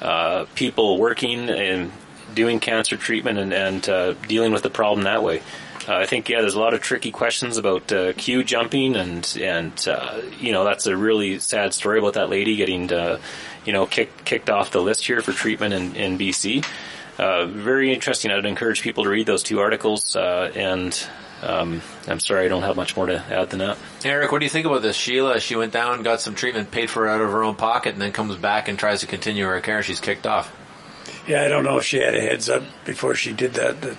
uh, people working and doing cancer treatment and, and uh, dealing with the problem that way? Uh, I think yeah, there's a lot of tricky questions about uh, queue jumping, and and uh, you know that's a really sad story about that lady getting uh, you know kicked kicked off the list here for treatment in, in BC. Uh, very interesting. I'd encourage people to read those two articles. Uh, and um, I'm sorry, I don't have much more to add than that. Eric, what do you think about this? Sheila, she went down, got some treatment, paid for it out of her own pocket, and then comes back and tries to continue her care. She's kicked off. Yeah, I don't know if she had a heads up before she did that, but,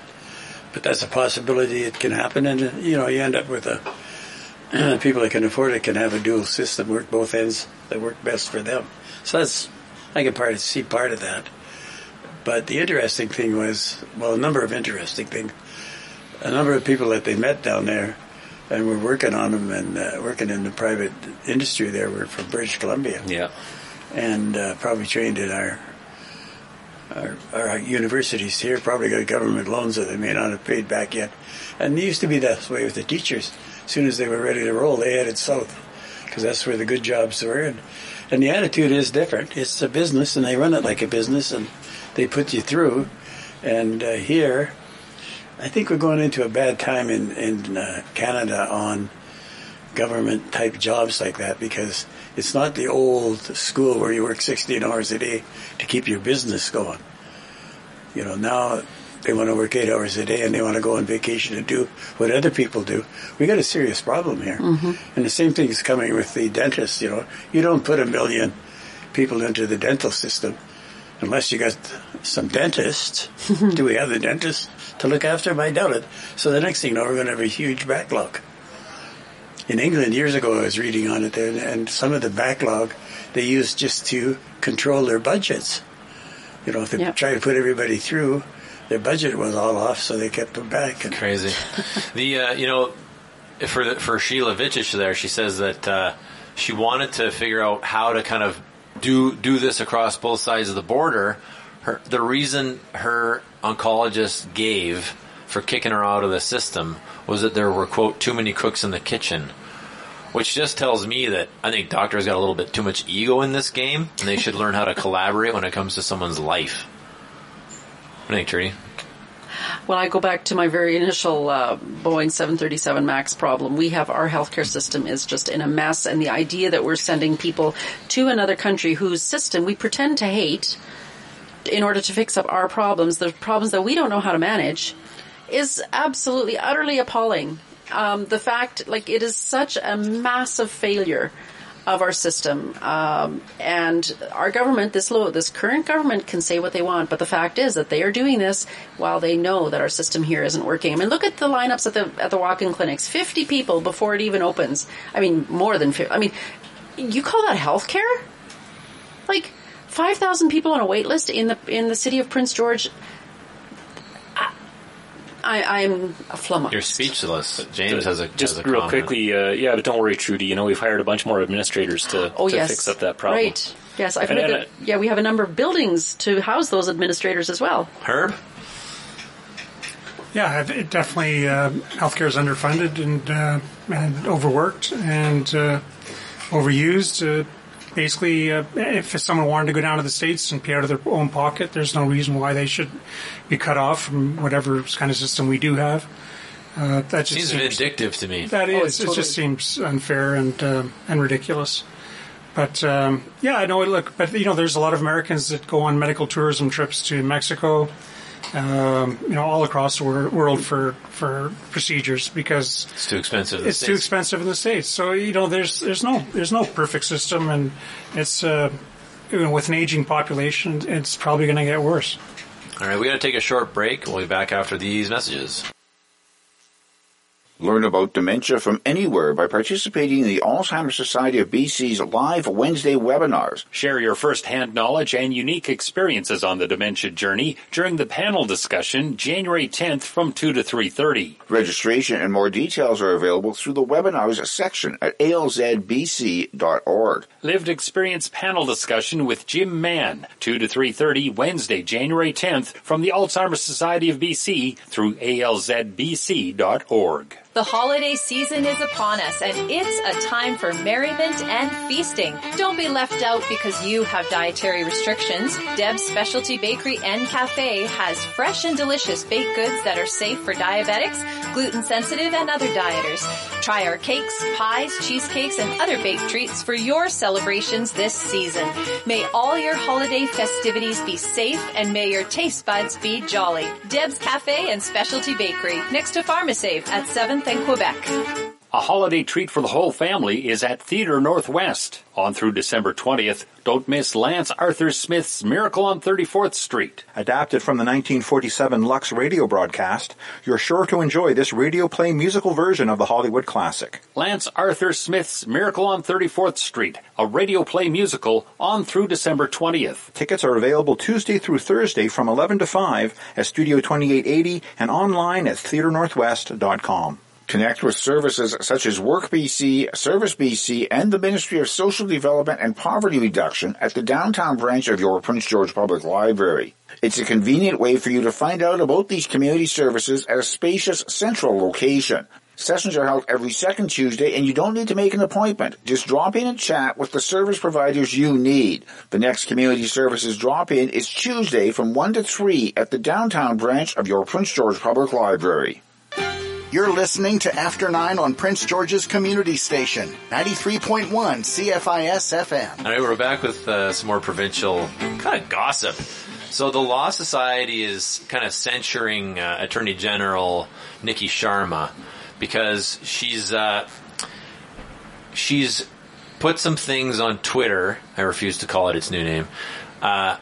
but that's a possibility. It can happen, and you know, you end up with a people that can afford it can have a dual system work both ends that work best for them. So that's I can part see part of that. But the interesting thing was, well, a number of interesting things. A number of people that they met down there, and were working on them and uh, working in the private industry there were from British Columbia. Yeah. And uh, probably trained in our our, our universities here probably got government loans that they may not have paid back yet. And it used to be that way with the teachers. As soon as they were ready to roll, they headed south because that's where the good jobs were. And, and the attitude is different. It's a business, and they run it like a business, and they put you through. And uh, here, I think we're going into a bad time in in uh, Canada on government type jobs like that because it's not the old school where you work 16 hours a day to keep your business going. You know, now they want to work eight hours a day and they want to go on vacation and do what other people do. We got a serious problem here. Mm-hmm. And the same thing is coming with the dentists, you know. You don't put a million people into the dental system unless you got some dentists. do we have the dentists to look after them? I doubt it. So the next thing you know, we're going to have a huge backlog in England years ago, I was reading on it there, and some of the backlog they used just to control their budgets. You know, if they Yep. try to put everybody through, their budget was all off, so they kept them back. And Crazy. the uh, you know for the, for Sheila Vitich there, she says that uh, she wanted to figure out how to kind of do do this across both sides of the border. Her the reason her oncologist gave for kicking her out of the system was that there were quote too many cooks in the kitchen. Which just tells me that I think doctors got a little bit too much ego in this game, and they should learn how to collaborate when it comes to someone's life. What do you think, Trudy? Well, I go back to my very initial uh, Boeing 737 MAX problem. We have our healthcare system is just in a mess, and the idea that we're sending people to another country whose system we pretend to hate in order to fix up our problems, the problems that we don't know how to manage, is absolutely, utterly appalling. Um, the fact, like, it is such a massive failure of our system. Um, and our government, this low, this current government can say what they want, but the fact is that they are doing this while they know that our system here isn't working. I mean, look at the lineups at the at the walk-in clinics. Fifty people before it even opens. I mean, more than fifty. I mean, you call that healthcare? Like five thousand people on a wait list in the in the city of Prince George. I, I'm a flummoxed. You're speechless. James has a just has a real comment. quickly. Uh, yeah, but don't worry, Trudy. You know we've hired a bunch more administrators to, Oh to yes, fix up that problem. Right. Yes, I've And- heard and that. Yeah, we have a number of buildings to house those administrators as well. Herb. Yeah, it- it definitely uh, healthcare is underfunded and uh, and overworked and uh, overused. Basically, uh, if someone wanted to go down to the states and pay out of their own pocket, there's no reason why they should be cut off from whatever kind of system we do have. Uh, that just Seems seems, vindictive to me. That is, Oh, is, it's it just seems unfair and uh, and ridiculous. But um, yeah, I know. Look, but you know, there's a lot of Americans that go on medical tourism trips to Mexico, um, you know, all across the world for for procedures because It's too expensive. in the it's too States. expensive in the states. So you know, there's there's no there's no perfect system, and it's uh, with an aging population, it's probably going to get worse. All right, we got to take a short break. We'll be back after these messages. Learn about dementia from anywhere by participating in the Alzheimer's Society of BC's live Wednesday webinars. Share your first-hand knowledge and unique experiences on the dementia journey during the panel discussion January 10th from 2 to 3.30. Registration and more details are available through the webinars section at alzbc.org. Lived experience panel discussion with Jim Mann, 2 to 3.30 Wednesday, January 10th from the Alzheimer's Society of BC through alzbc.org. The holiday season is upon us and it's a time for merriment and feasting. Don't be left out because you have dietary restrictions. Deb's Specialty Bakery and Cafe has fresh and delicious baked goods that are safe for diabetics, gluten sensitive, and other dieters. Try our cakes, pies, cheesecakes, and other baked treats for your celebrations this season. May all your holiday festivities be safe and may your taste buds be jolly. Deb's Cafe and Specialty Bakery next to Pharmasave at 7th and Quebec. A holiday treat for the whole family is at Theatre Northwest. On through December 20th, don't miss Lance Arthur Smith's Miracle on 34th Street. Adapted from the 1947 Lux radio broadcast, you're sure to enjoy this radio play musical version of the Hollywood classic. Lance Arthur Smith's Miracle on 34th Street, a radio play musical on through December 20th. Tickets are available Tuesday through Thursday from 11 to 5 at Studio 2880 and online at theatrenorthwest.com. Connect with services such as Work BC, Service BC, and the Ministry of Social Development and Poverty Reduction at the downtown branch of your Prince George Public Library. It's a convenient way for you to find out about these community services at a spacious central location. Sessions are held every second Tuesday and you don't need to make an appointment. Just drop in and chat with the service providers you need. The next community services drop in is Tuesday from 1 to 3 at the downtown branch of your Prince George Public Library. You're listening to After 9 on Prince George's Community Station, 93.1 CFIS FM. All right, we're back with uh, some more provincial kind of gossip. So the Law Society is kind of censuring uh, Attorney General Niki Sharma because she's uh, she's put some things on Twitter. I refuse to call it its new name. Uh,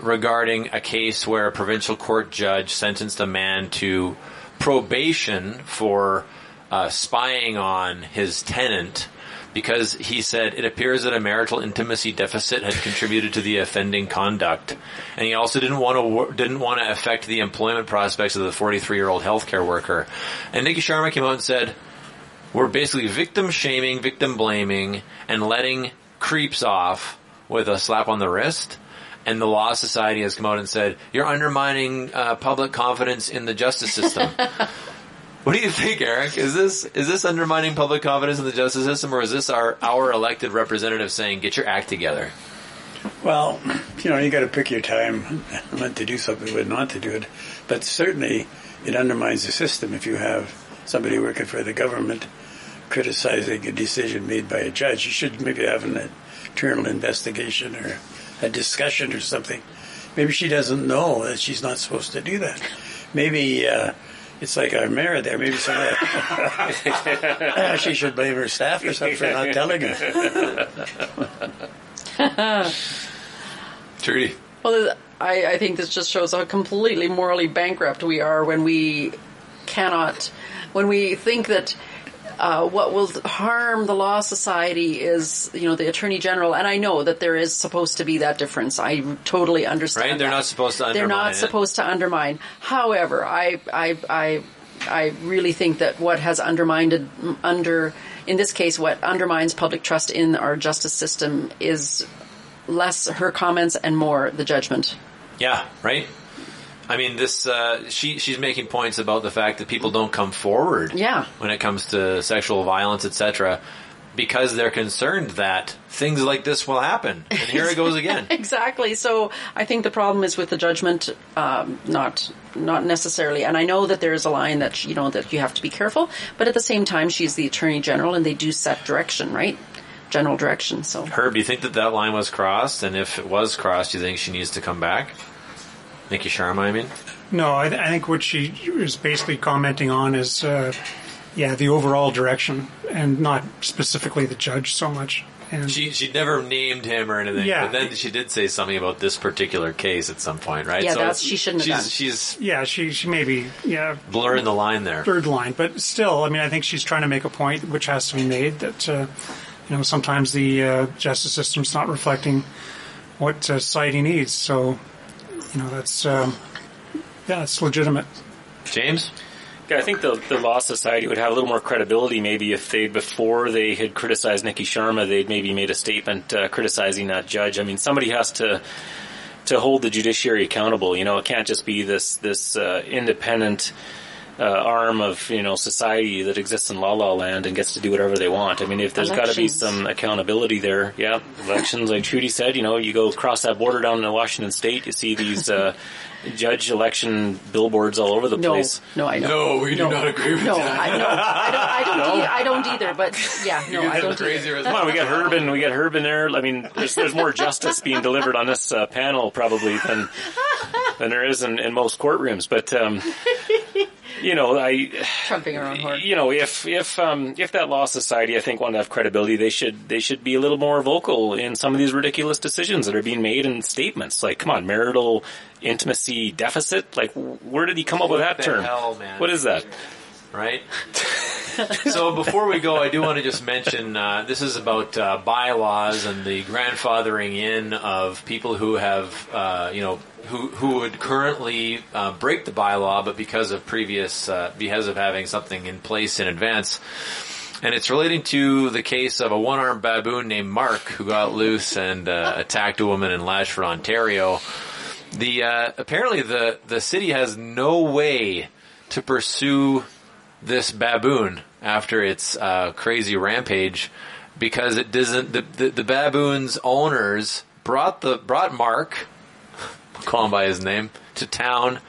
regarding a case where a provincial court judge sentenced a man to probation for uh, spying on his tenant because he said it appears that a marital intimacy deficit had contributed to the offending conduct, and he also didn't want to didn't want to affect the employment prospects of the 43 year old healthcare worker. And Niki Sharma came out and said, "We're basically victim shaming, victim blaming, and letting creeps off with a slap on the wrist." And the Law Society has come out and said you're undermining uh, public confidence in the justice system. what do you think, Eric? Is this is this undermining public confidence in the justice system, or is this our our elected representative saying get your act together? Well, you know, you got to pick your time when to do something, when not to do it. But certainly, it undermines the system if you have somebody working for the government criticizing a decision made by a judge. You should maybe have an internal investigation or a discussion or something. Maybe she doesn't know that she's not supposed to do that. Maybe uh, it's like our mayor there. Maybe somebody, she should blame her staff or something for not telling her. Trudy. Well, I, I think this just shows how completely morally bankrupt we are when we cannot, when we think that uh, what will harm the law society is, you know, the attorney general. And I know that there is supposed to be that difference. I totally understand. Right? They're that. not supposed to undermine. They're not it. supposed to undermine. However, I, I, I, I really think that what has undermined under, in this case, what undermines public trust in our justice system is less her comments and more the judgment. Yeah. Right. I mean, this uh, she she's making points about the fact that people don't come forward. Yeah. When it comes to sexual violence, etc., because they're concerned that things like this will happen. And here it goes again. exactly. So I think the problem is with the judgment, um, not not necessarily. And I know that there is a line that you know that you have to be careful, but at the same time, she's the attorney general, and they do set direction, right? General direction. So Herb, do you think that that line was crossed? And if it was crossed, do you think she needs to come back? Niki Sharma, I mean? No, I, th- I think what she is basically commenting on is, uh, yeah, the overall direction and not specifically the judge so much. And She she never named him or anything. Yeah. But then she did say something about this particular case at some point, right? Yeah, So that's- she shouldn't have she's, done. She's yeah, she she maybe yeah blurring the line there. third line, but still, I mean, I think she's trying to make a point which has to be made that uh, you know sometimes the uh, justice system's not reflecting what uh, society needs. So you know that's um, yeah, it's legitimate. James. Yeah, I think the the Law Society would have a little more credibility maybe if they before they had criticized Niki Sharma, they'd maybe made a statement uh, criticizing that judge. I mean, somebody has to to hold the judiciary accountable. You know, it can't just be this this uh, independent uh, arm of you know society that exists in La La Land and gets to do whatever they want. I mean, if there's got to be some accountability there, yeah, elections like Trudy said. You know, you go across that border down to Washington State, you see these. Uh, Judge election billboards all over the No, place. no, I know. No, we do not agree with no, that. I, no, I don't. I don't. No? Either, I don't either. But yeah, no, I don't. Either. Come on, we got Herb and we got Herb in there. I mean, there's, there's more justice being delivered on this uh, panel probably than than there is in, in most courtrooms. But um, you know, I Trumping her own horn. you know if if um, if that law society I think want to have credibility, they should they should be a little more vocal in some of these ridiculous decisions that are being made in statements. Like, come on, marital intimacy deficit. Like, where did he come up with that the term? hell, man? What is that? Right? so before we go, I do want to just mention uh, this is about uh, bylaws and the grandfathering in of people who have, uh, you know, who who would currently uh, break the bylaw, but because of previous, uh, because of having something in place in advance. And it's relating to the case of a one-armed baboon named Mark who got loose and uh, attacked a woman in Latchford, Ontario. The uh, apparently the the city has no way to pursue this baboon after its uh, crazy rampage because it doesn't. The, the, the baboon's owners brought the brought Mark, we'll call him by his name, to town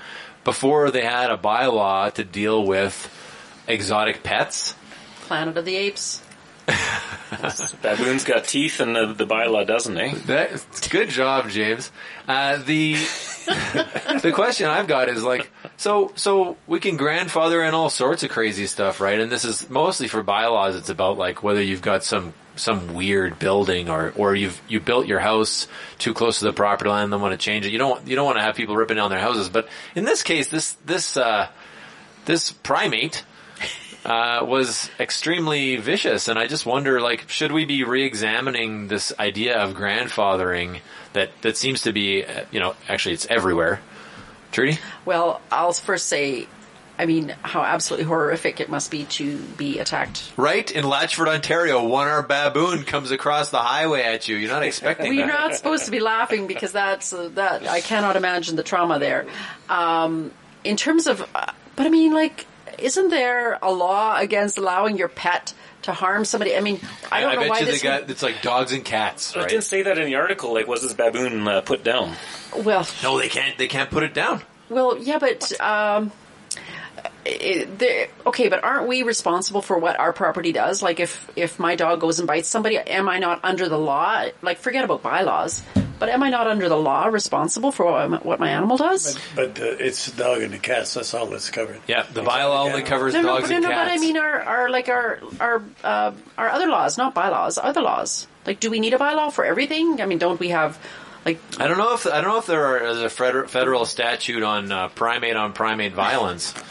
before they had a bylaw to deal with exotic pets. Planet of the Apes. Baboon's got teeth and the, the bylaw doesn't, eh? That, good job, James. Uh, the the question I've got is like, so so we can grandfather in all sorts of crazy stuff, right? And this is mostly for bylaws. It's about like whether you've got some some weird building or or you've you built your house too close to the property line and then want to change it. You don't you don't want to have people ripping down their houses. But in this case, this this uh, this primate uh, was extremely vicious, and I just wonder, like, should we be re-examining this idea of grandfathering that that seems to be, uh, you know, actually it's everywhere. Trudy, Well, I'll first say, I mean, how absolutely horrific it must be to be attacked. right in Latchford, Ontario, one-armed baboon comes across the highway at you. You're not expecting We're that. not supposed to be laughing because that's uh, that. I cannot imagine the trauma there. Um, in terms of, uh, but I mean, like, isn't there a law against allowing your pet to harm somebody? I mean, I don't know bet why you this. they got it's like dogs and cats, It didn't say that in the article. Like, was this baboon uh, put down? well, No, they can't. They can't put it down. Well, yeah, but um, it, okay, but aren't we responsible for what our property does? Like, if if my dog goes and bites somebody, am I not under the law? Like, forget about bylaws, but am I not under the law responsible for what, my- what my animal does? But uh, it's the dog and the cats. That's all that's covered. Yeah, the bylaw only covers no, no, dogs but, no, and no, cats. but I mean, our, our like our our uh, our other laws, not bylaws, other laws. Like, do we need a bylaw for everything? I mean, don't we have like I don't know if I don't know if there are, is a federal, federal statute on uh, primate on primate violence.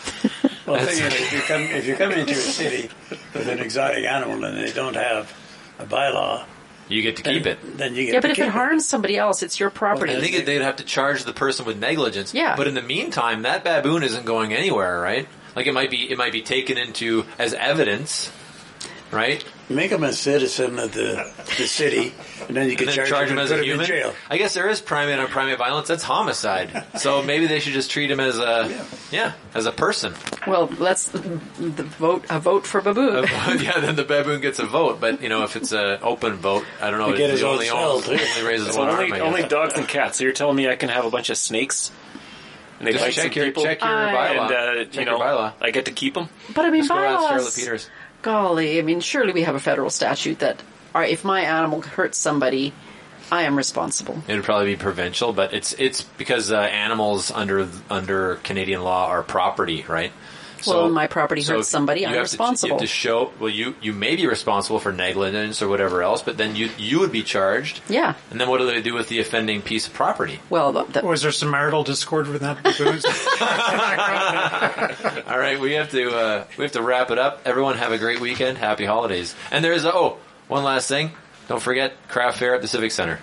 Well, thing is, if you come if you come into a city with an exotic animal and they don't have a bylaw, You get to keep it. then you get yeah, to but if keep it harms somebody else, it's your property. I think they'd have to charge the person with negligence. Yeah. But in the meantime, that baboon isn't going anywhere, right? Like it might be, it might be taken into as evidence, right? Make him a citizen of the the city, and then you can then charge, charge him him as a human. jail. I guess there is primate on primate violence. That's homicide. So maybe they should just treat him as a, yeah, as a person. Well, let's the vote a vote for baboon. yeah, then the baboon gets a vote. But you know, if it's an open vote, I don't know. They get his own only, cell, owns- only raises one only, arm. I only dogs and cats. So you're telling me I can have a bunch of snakes? And they Just check some your- people? check your I- bylaw. And, uh, Check you your bylaw. I get to keep them? But I mean, Just go ask Charlotte bylaws. Peters. Golly, I mean, surely we have a federal statute that, right, if my animal hurts somebody, I am responsible. It would probably be provincial, but it's it's because uh, animals under under Canadian law are property, right? Well, my property so hurts somebody, you I'm have responsible. To, you have to show. Well, you you may be responsible for negligence or whatever else, but then you you would be charged. Yeah. And then what do they do with the offending piece of property? Well, was there some marital discord with that? All right, we have to uh, we have to wrap it up. Everyone have a great weekend. Happy holidays. And there's a, oh one last thing. Don't forget craft fair at the Civic Center.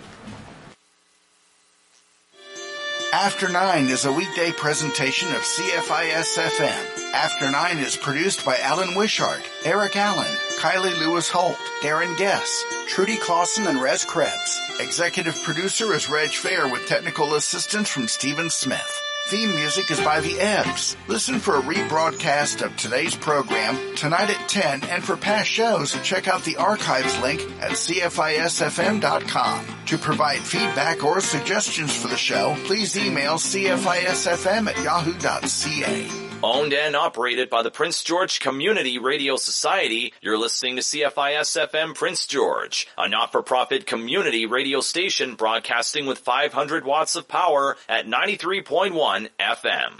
After Nine is a weekday presentation of CFIS FM. After Nine is produced by Alan Wishart, Eric Allen, Kylie Lewis Holt, Darren Guess, Trudy Klassen, and Res Krebs. Executive producer is Reg Fair with technical assistance from Stephen Smith. Theme music is by The Ebbs. Listen for a rebroadcast of today's program tonight at 10 and for past shows, check out the archives link at CFISFM.com. To provide feedback or suggestions for the show, please email CFISFM at yahoo.ca. Owned and operated by the Prince George Community Radio Society, you're listening to CFIS FM Prince George, a not-for-profit community radio station broadcasting with 500 watts of power at 93.1 FM.